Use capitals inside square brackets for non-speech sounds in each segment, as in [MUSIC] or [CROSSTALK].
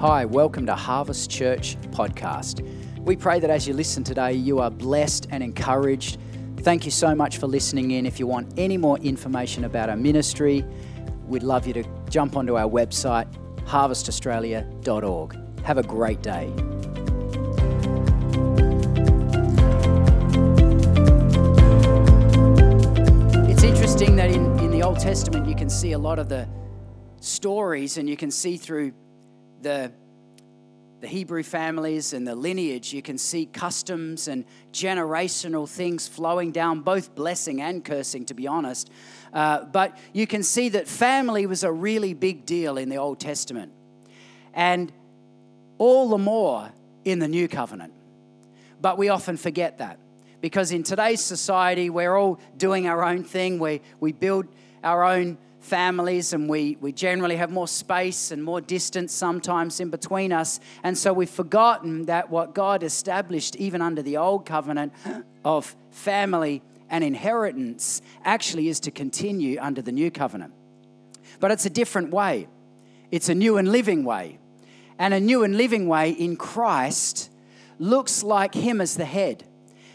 Hi, welcome to Harvest Church Podcast. We pray that as you listen today, you are blessed and encouraged. Thank you so much for listening in. If you want any more information about our ministry, we'd love you to jump onto our website, harvestaustralia.org. Have a great day. It's interesting that in, in the Old Testament, you can see a lot of the stories and you can see through the, the Hebrew families and the lineage, you can see customs and generational things flowing down, both blessing and cursing, to be honest. Uh, but you can see that family was a really big deal in the Old Testament. And all the more in the New Covenant. But we often forget that because in today's society, we're all doing our own thing. We, we build our own families and we, we generally have more space and more distance sometimes in between us. And so we've forgotten that what God established, even under the old covenant of family and inheritance, actually is to continue under the new covenant. But it's a different way, it's a new and living way. And a new and living way in Christ looks like Him as the head.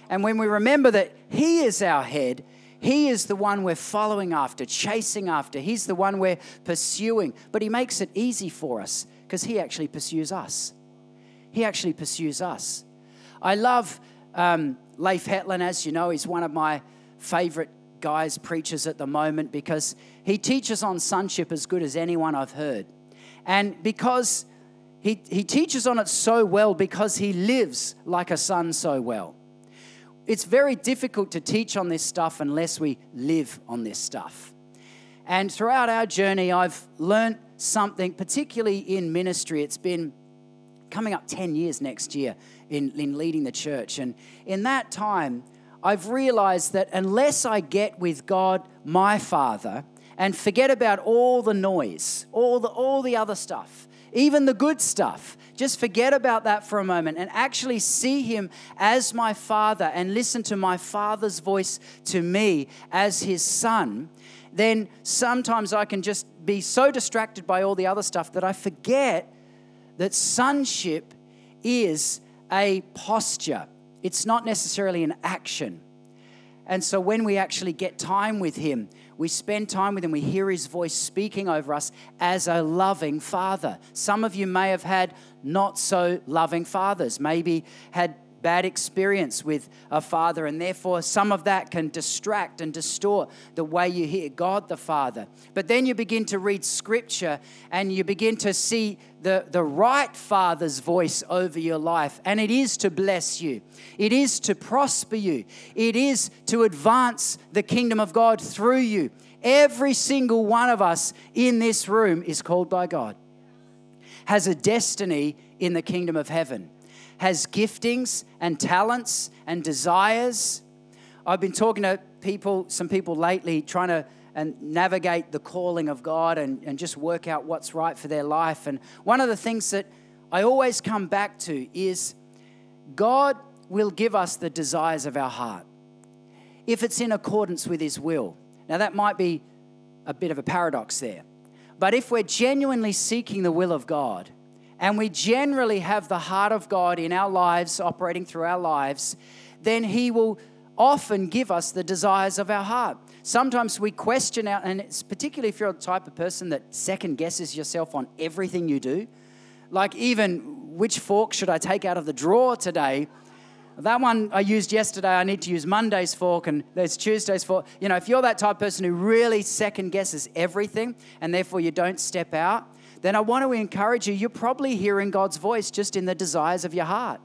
And when we remember that He is our head, he is the one we're following after, chasing after. He's the one we're pursuing. But He makes it easy for us because He actually pursues us. He actually pursues us. I love um, Leif Hetland, as you know, he's one of my favorite guys, preachers at the moment, because he teaches on sonship as good as anyone I've heard. And because he, he teaches on it so well, because he lives like a son so well it's very difficult to teach on this stuff unless we live on this stuff. And throughout our journey, I've learned something, particularly in ministry. It's been coming up 10 years next year in, in leading the church. And in that time, I've realized that unless I get with God, my Father, and forget about all the noise, all the, all the other stuff, even the good stuff, just forget about that for a moment and actually see Him as my Father and listen to my Father's voice to me as His Son, then sometimes I can just be so distracted by all the other stuff that I forget that sonship is a posture. It's not necessarily an action. And so when we actually get time with Him, we spend time with Him, we hear His voice speaking over us as a loving Father. Some of you may have had not so loving fathers, maybe had bad experience with a father, and therefore some of that can distract and distort the way you hear God the Father. But then you begin to read scripture and you begin to see the, the right father's voice over your life, and it is to bless you, it is to prosper you, it is to advance the kingdom of God through you. Every single one of us in this room is called by God, has a destiny in the kingdom of heaven has giftings and talents and desires. I've been talking to people, some people lately, trying to and navigate the calling of God and, and just work out what's right for their life. And one of the things that I always come back to is God will give us the desires of our heart if it's in accordance with His will. Now, that might be a bit of a paradox there. But if we're genuinely seeking the will of God, and we generally have the heart of God in our lives, operating through our lives, then He will often give us the desires of our heart. Sometimes we question out, and it's particularly if you're the type of person that second guesses yourself on everything you do. Like, even which fork should I take out of the drawer today? That one I used yesterday, I need to use Monday's fork, and there's Tuesday's fork. You know, if you're that type of person who really second guesses everything and therefore you don't step out, then I want to encourage you, you're probably hearing God's voice just in the desires of your heart.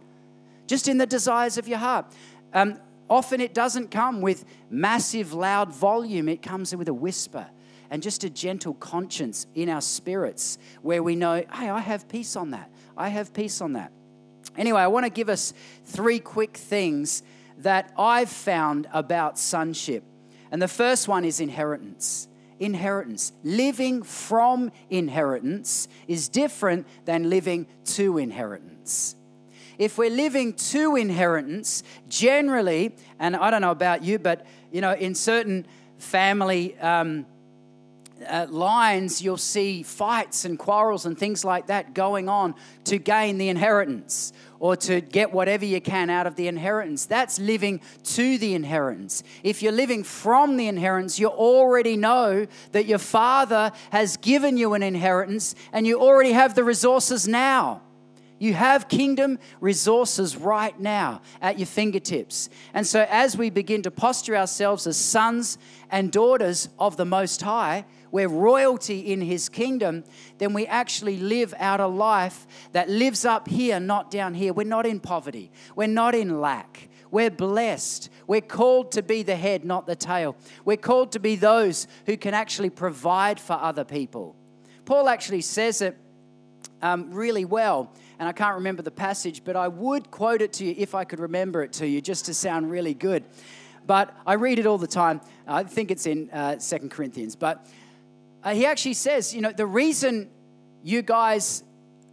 Just in the desires of your heart. Um, often it doesn't come with massive, loud volume, it comes with a whisper and just a gentle conscience in our spirits where we know, hey, I have peace on that. I have peace on that. Anyway, I want to give us three quick things that I've found about sonship. And the first one is inheritance inheritance. Living from inheritance is different than living to inheritance. If we're living to inheritance, generally, and I don't know about you, but you know, in certain family um, uh, lines, you'll see fights and quarrels and things like that going on to gain the inheritance or to get whatever you can out of the inheritance. That's living to the inheritance. If you're living from the inheritance, you already know that your Father has given you an inheritance and you already have the resources now. You have kingdom resources right now at your fingertips. And so, as we begin to posture ourselves as sons and daughters of the Most High, we're royalty in His kingdom, then we actually live out a life that lives up here, not down here. We're not in poverty, we're not in lack. We're blessed. We're called to be the head, not the tail. We're called to be those who can actually provide for other people. Paul actually says it um, really well and I can't remember the passage, but I would quote it to you if I could remember it to you, just to sound really good. But I read it all the time. I think it's in uh, Second Corinthians. But uh, he actually says, you know, the reason you guys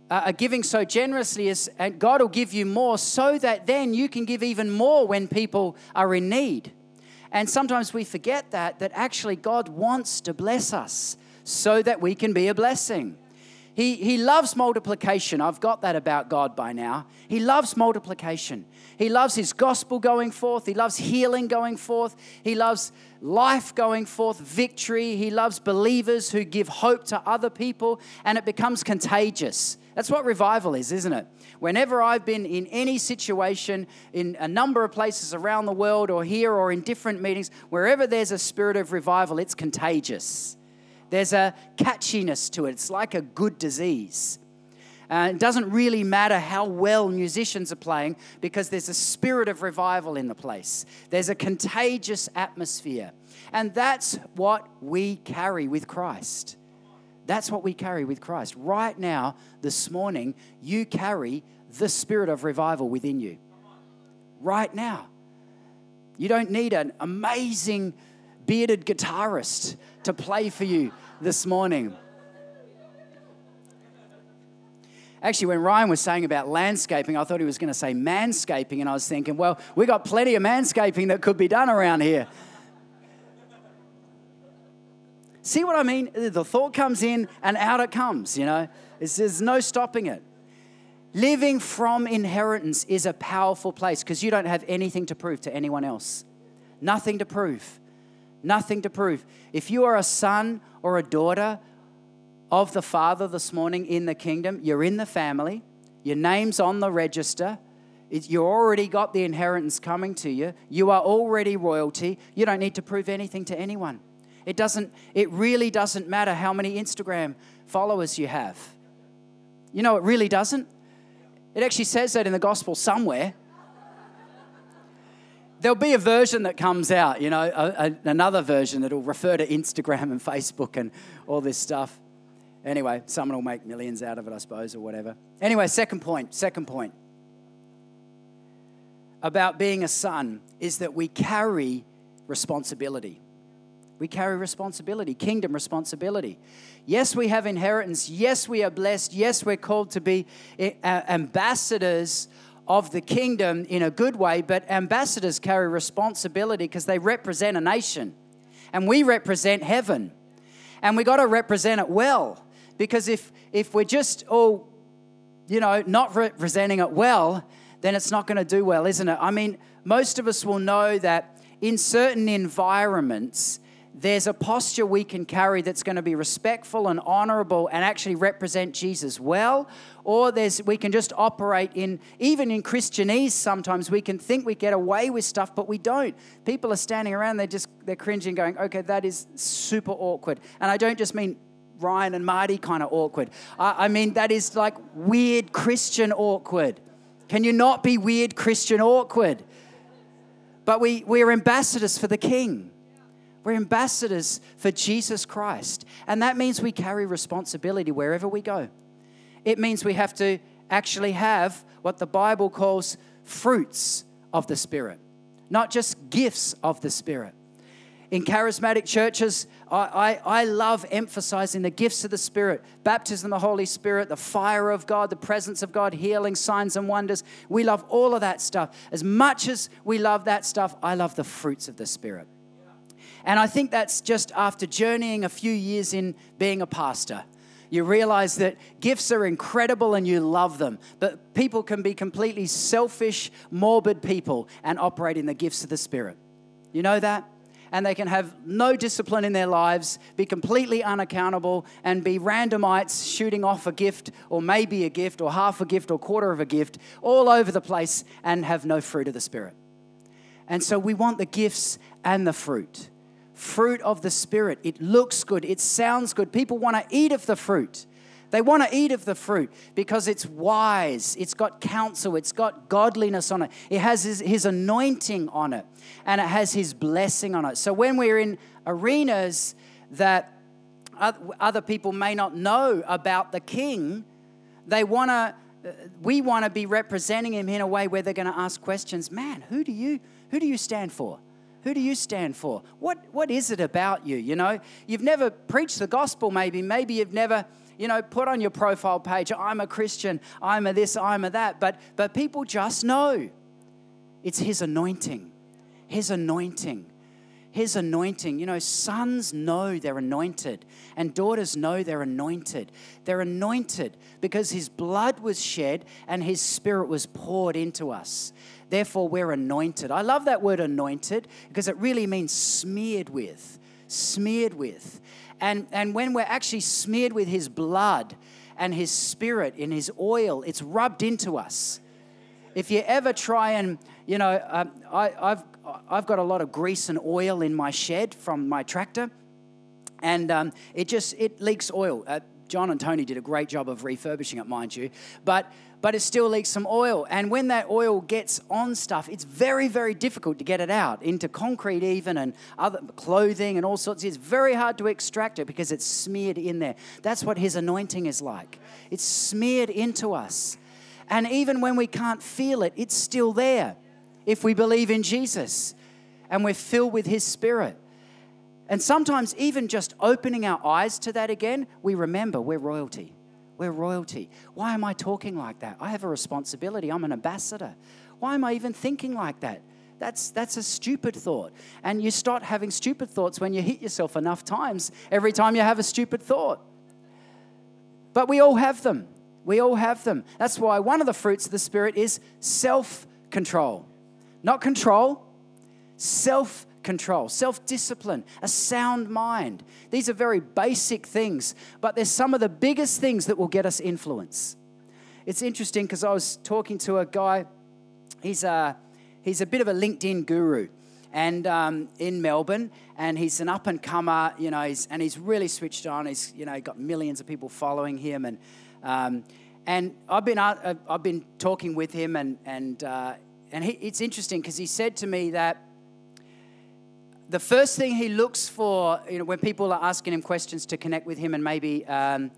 uh, are giving so generously is, and God will give you more, so that then you can give even more when people are in need. And sometimes we forget that, that actually God wants to bless us so that we can be a blessing. He, he loves multiplication. I've got that about God by now. He loves multiplication. He loves His gospel going forth. He loves healing going forth. He loves life going forth, victory. He loves believers who give hope to other people, and it becomes contagious. That's what revival is, isn't it? Whenever I've been in any situation, in a number of places around the world, or here, or in different meetings, wherever there's a spirit of revival, it's contagious. There's a catchiness to it. It's like a good disease. Uh, it doesn't really matter how well musicians are playing because there's a spirit of revival in the place. There's a contagious atmosphere. And that's what we carry with Christ. That's what we carry with Christ. Right now, this morning, you carry the spirit of revival within you. Right now. You don't need an amazing bearded guitarist to play for you this morning. Actually, when Ryan was saying about landscaping, I thought he was going to say manscaping, and I was thinking, well, we got plenty of manscaping that could be done around here. See what I mean? The thought comes in and out it comes, you know? It's, there's no stopping it. Living from inheritance is a powerful place because you don't have anything to prove to anyone else. Nothing to prove. Nothing to prove. If you are a son or a daughter of the Father this morning in the kingdom, you're in the family, your name's on the register, you already got the inheritance coming to you, you are already royalty, you don't need to prove anything to anyone. It doesn't, it really doesn't matter how many Instagram followers you have. You know, it really doesn't. It actually says that in the gospel somewhere there'll be a version that comes out, you know, a, a, another version that'll refer to Instagram and Facebook and all this stuff. Anyway, someone will make millions out of it, I suppose, or whatever. Anyway, second point, second point about being a son is that we carry responsibility. We carry responsibility, kingdom responsibility. Yes, we have inheritance. Yes, we are blessed. Yes, we're called to be eh, ambassadors of the kingdom in a good way, but ambassadors carry responsibility because they represent a nation. And we represent heaven. And we got to represent it well. Because if, if we're just all, you know, not representing it well, then it's not going to do well, isn't it? I mean, most of us will know that in certain environments, there's a posture we can carry that's going to be respectful and honorable and actually represent Jesus well. Or there's we can just operate in even in Christianese sometimes we can think we get away with stuff, but we don't. People are standing around, they're just they're cringing, going, okay, that is super awkward. And I don't just mean Ryan and Marty kind of awkward. I, I mean that is like weird Christian awkward. Can you not be weird Christian awkward? But we, we're ambassadors for the king. We're ambassadors for Jesus Christ. And that means we carry responsibility wherever we go. It means we have to actually have what the Bible calls fruits of the Spirit, not just gifts of the Spirit. In charismatic churches, I, I, I, love emphasizing the gifts of the Spirit baptism of the Holy Spirit, the fire of God, the presence of God, healing, signs, and wonders. We love all of that stuff. As much as we love that stuff, I love the fruits of the Spirit. And I think that's just after journeying a few years in being a pastor. You realize that gifts are incredible and you love them, but people can be completely selfish, morbid people and operate in the gifts of the Spirit. You know that? And they can have no discipline in their lives, be completely unaccountable, and be randomites shooting off a gift, or maybe a gift, or half a gift, or quarter of a gift, all over the place, and have no fruit of the Spirit. And so we want the gifts and the fruit fruit of the Spirit. It looks good, it sounds good. People want to eat of the fruit. They want to eat of the fruit because it's wise, it's got counsel, it's got godliness on it, it has his, his anointing on it, and it has his blessing on it. So when we're in arenas that other people may not know about the king, they want to uh, we want to be representing him in a way where they're going to ask questions man who do you who do you stand for who do you stand for? What, what is it about you? You know, you've never preached the gospel, maybe. Maybe you've never, you know, put on your profile page, I'm a Christian, I'm a this, I'm a that. But, but people just know it's His anointing. His anointing. His anointing. You know, sons know they're anointed, and daughters know they're anointed. They're anointed because His blood was shed and His Spirit was poured into us. Therefore, we're anointed. I love that word anointed because it really means smeared with. Smeared with. And, and when we're actually smeared with his blood and his spirit in his oil, it's rubbed into us. If you ever try and, you know, um, I, I've, I've got a lot of grease and oil in my shed from my tractor, and um, it just it leaks oil. Uh, John and Tony did a great job of refurbishing it, mind you. But but it still leaks some oil. And when that oil gets on stuff, it's very, very difficult to get it out into concrete, even and other clothing and all sorts. It's very hard to extract it because it's smeared in there. That's what His anointing is like. It's smeared into us. And even when we can't feel it, it's still there if we believe in Jesus and we're filled with His Spirit. And sometimes, even just opening our eyes to that again, we remember we're royalty. We're royalty. Why am I talking like that? I have a responsibility. I'm an ambassador. Why am I even thinking like that? That's, that's a stupid thought. And you start having stupid thoughts when you hit yourself enough times every time you have a stupid thought. But we all have them. We all have them. That's why one of the fruits of the Spirit is self control. Not control, self control, self discipline, a sound mind. These are very basic things, but they're some of the biggest things that will get us influence. It's interesting because I was talking to a guy, he's a, he's a bit of a LinkedIn guru and um, in Melbourne, and he's an up and comer, you know, he's, and he's really switched on. He's, you know, got millions of people following him, and um, and I've been uh, I've been talking with him, and and uh, and he, it's interesting because he said to me that the first thing he looks for, you know, when people are asking him questions to connect with him and maybe, um,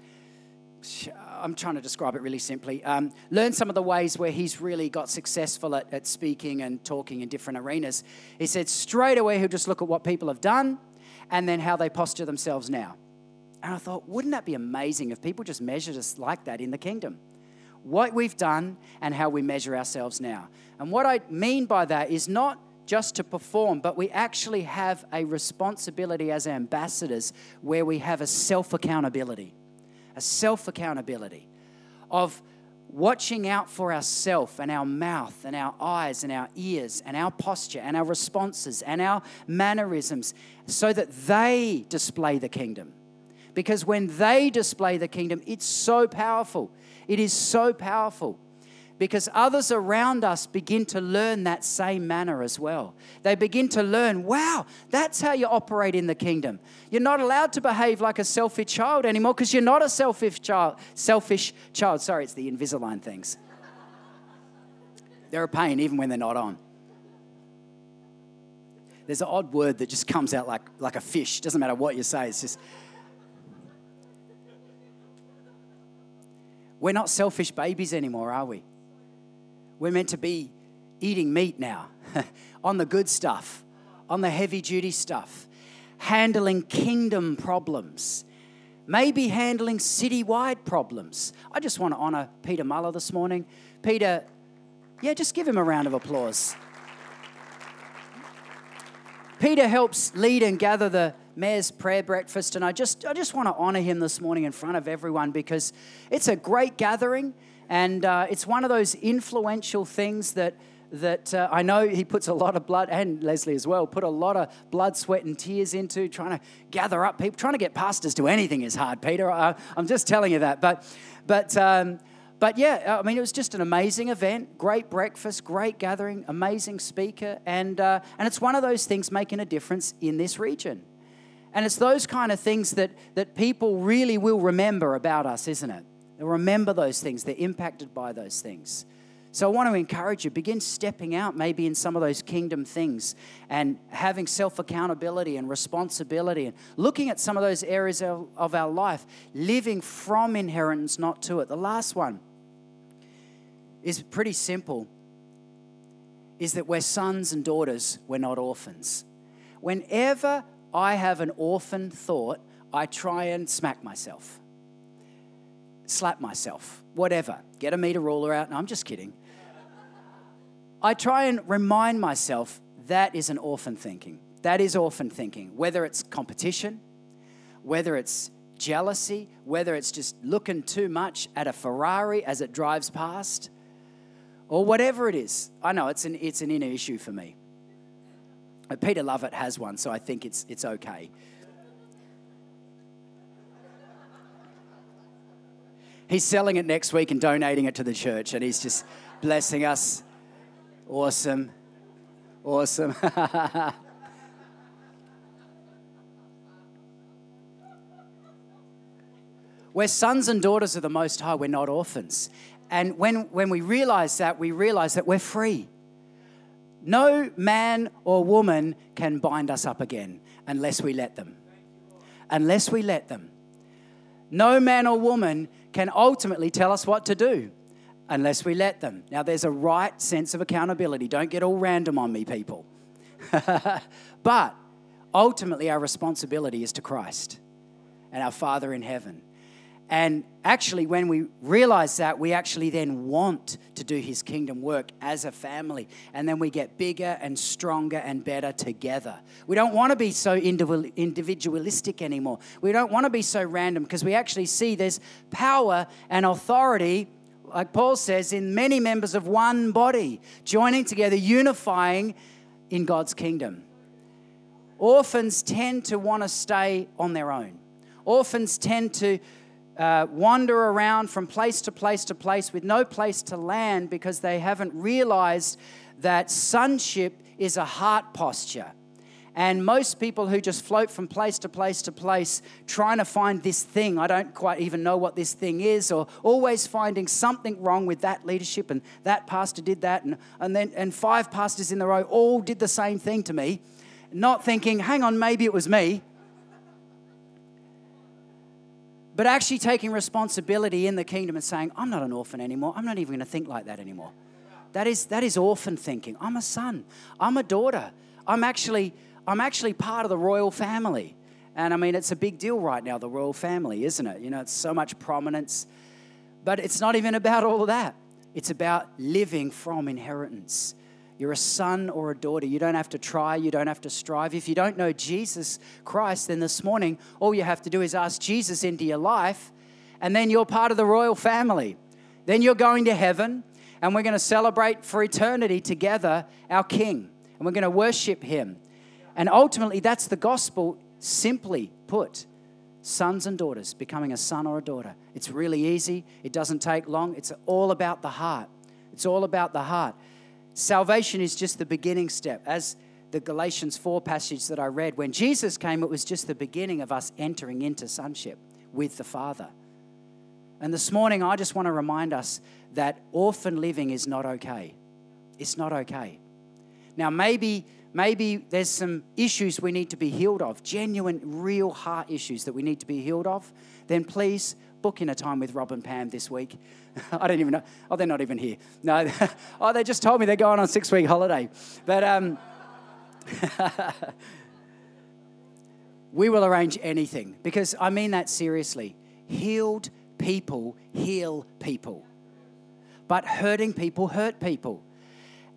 I'm trying to describe it really simply, um, learn some of the ways where he's really got successful at, at speaking and talking in different arenas. He said straight away he'll just look at what people have done and then how they posture themselves now. And I thought, wouldn't that be amazing if people just measured us like that in the kingdom? What we've done and how we measure ourselves now. And what I mean by that is not just to perform, but we actually have a responsibility as ambassadors where we have a self accountability, a self accountability of watching out for ourself and our mouth and our eyes and our ears and our posture and our responses and our mannerisms so that they display the kingdom. Because when they display the kingdom, it's so powerful. It is so powerful because others around us begin to learn that same manner as well. They begin to learn, wow, that's how you operate in the kingdom. You're not allowed to behave like a selfish child anymore because you're not a selfish child. Selfish child. Sorry, it's the Invisalign things. They're a pain even when they're not on. There's an odd word that just comes out like, like a fish. Doesn't matter what you say, it's just. We're not selfish babies anymore, are we? We're meant to be eating meat now, [LAUGHS] on the good stuff, on the heavy duty stuff, handling kingdom problems, maybe handling citywide problems. I just want to honor Peter Muller this morning. Peter, yeah, just give him a round of applause. Peter helps lead and gather the mayor's prayer breakfast, and I just, I just want to honor him this morning in front of everyone because it's a great gathering, and uh, it's one of those influential things that that uh, I know he puts a lot of blood, and Leslie as well, put a lot of blood, sweat, and tears into trying to gather up people. Trying to get pastors to anything is hard, Peter. I, am just telling you that. But, but, um, but yeah, I mean, it was just an amazing event, great breakfast, great gathering, amazing speaker, and, uh, and it's one of those things making a difference in this region. And it's those kind of things that, that people really will remember about us, isn't it? Remember those things, they're impacted by those things. So I want to encourage you, begin stepping out maybe in some of those kingdom things and having self accountability and responsibility and looking at some of those areas of, of our life, living from inheritance, not to it. The last one is pretty simple is that we're sons and daughters, we're not orphans. Whenever I have an orphan thought, I try and smack myself, slap myself, whatever. Get a meter ruler out. No, I'm just kidding. I try and remind myself that is an orphan thinking. That is orphan thinking, whether it's competition, whether it's jealousy, whether it's just looking too much at a Ferrari as it drives past, or whatever it is. I know it's an, it's an inner issue for me. Peter Lovett has one, so I think it's, it's okay. He's selling it next week and donating it to the church, and he's just blessing us. Awesome. Awesome. [LAUGHS] we're sons and daughters of the Most High, we're not orphans. And when, when we realize that, we realize that we're free. No man or woman can bind us up again unless we let them. Unless we let them. No man or woman can ultimately tell us what to do unless we let them. Now, there's a right sense of accountability. Don't get all random on me, people. [LAUGHS] but ultimately, our responsibility is to Christ and our Father in heaven. And actually, when we realize that, we actually then want to do His kingdom work as a family. And then we get bigger and stronger and better together. We don't want to be so individualistic anymore. We don't want to be so random because we actually see there's power and authority like Paul says, in many members of one body, joining together, unifying in God's kingdom. Orphans tend to want to stay on their own. Orphans tend to uh, wander around from place to place to place with no place to land because they haven't realized that sonship is a heart posture. And most people who just float from place to place to place trying to find this thing, I don't quite even know what this thing is, or always finding something wrong with that leadership and that pastor did that, and, and then and five pastors in the row all did the same thing to me, not thinking, hang on, maybe it was me. But actually taking responsibility in the kingdom and saying, I'm not an orphan anymore. I'm not even going to think like that anymore. That is, that is orphan thinking. I'm a son. I'm a daughter. I'm actually I'm actually part of the royal family. And I mean, it's a big deal right now, the royal family, isn't it? You know, it's so much prominence. But it's not even about all of that. It's about living from inheritance. You're a son or a daughter. You don't have to try, you don't have to strive. If you don't know Jesus Christ, then this morning, all you have to do is ask Jesus into your life, and then you're part of the royal family. Then you're going to heaven, and we're going to celebrate for eternity together our King, and we're going to worship him. And ultimately, that's the gospel, simply put sons and daughters, becoming a son or a daughter. It's really easy, it doesn't take long. It's all about the heart. It's all about the heart. Salvation is just the beginning step. As the Galatians 4 passage that I read, when Jesus came, it was just the beginning of us entering into sonship with the Father. And this morning, I just want to remind us that orphan living is not okay. It's not okay. Now, maybe maybe there's some issues we need to be healed of, genuine, real heart issues that we need to be healed of, then please book in a time with Rob and Pam this week. [LAUGHS] I don't even know. Oh, they're not even here. No. [LAUGHS] oh, they just told me they're going on six week holiday. But um, [LAUGHS] we will arrange anything because I mean that seriously. Healed people heal people, but hurting people hurt people.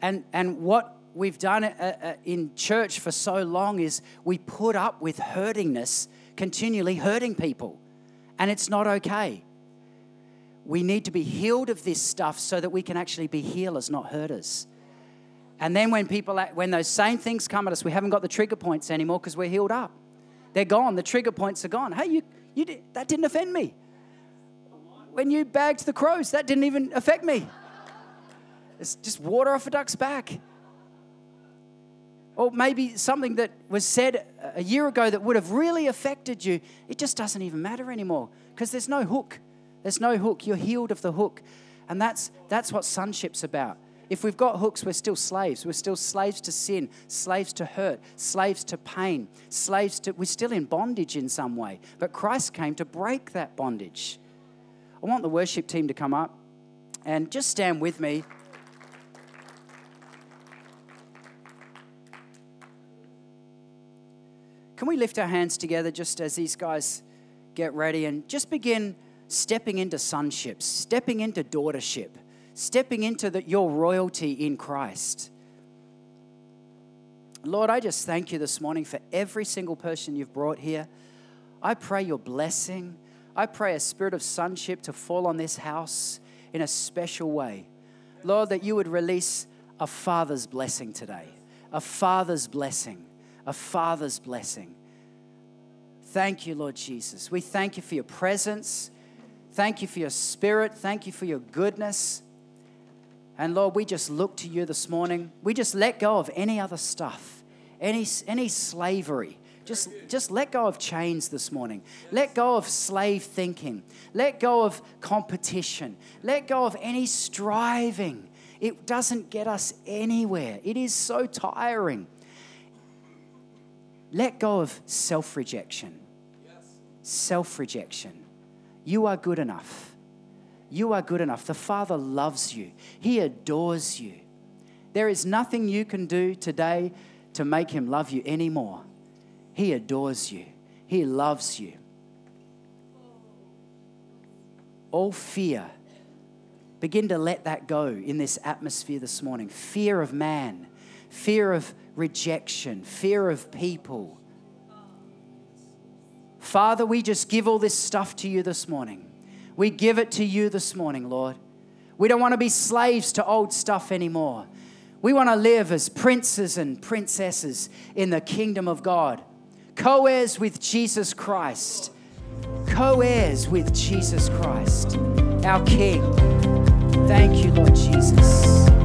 And, and what we've done it uh, uh, in church for so long is we put up with hurtingness, continually hurting people, and it's not okay. We need to be healed of this stuff so that we can actually be healers, not hurters. And then when people, when those same things come at us, we haven't got the trigger points anymore because we're healed up. They're gone. The trigger points are gone. Hey, you, you did, that didn't offend me. When you bagged the crows, that didn't even affect me. It's just water off a duck's back. Or maybe something that was said a year ago that would have really affected you, it just doesn't even matter anymore because there's no hook. There's no hook. You're healed of the hook. And that's, that's what sonship's about. If we've got hooks, we're still slaves. We're still slaves to sin, slaves to hurt, slaves to pain, slaves to, we're still in bondage in some way. But Christ came to break that bondage. I want the worship team to come up and just stand with me. Can we lift our hands together just as these guys get ready and just begin stepping into sonship, stepping into daughtership, stepping into the, your royalty in Christ? Lord, I just thank you this morning for every single person you've brought here. I pray your blessing. I pray a spirit of sonship to fall on this house in a special way. Lord, that you would release a father's blessing today, a father's blessing, a father's blessing. Thank you, Lord Jesus. We thank you for your presence. Thank you for your spirit. Thank you for your goodness. And Lord, we just look to you this morning. We just let go of any other stuff, any, any slavery. Just, just let go of chains this morning. Let go of slave thinking. Let go of competition. Let go of any striving. It doesn't get us anywhere. It is so tiring. Let go of self rejection. Self rejection. You are good enough. You are good enough. The Father loves you, He adores you. There is nothing you can do today to make Him love you anymore. He adores you, He loves you. All fear, begin to let that go in this atmosphere this morning. Fear of man, fear of rejection, fear of people. Father, we just give all this stuff to you this morning. We give it to you this morning, Lord. We don't want to be slaves to old stuff anymore. We want to live as princes and princesses in the kingdom of God, co heirs with Jesus Christ, co heirs with Jesus Christ, our King. Thank you, Lord Jesus.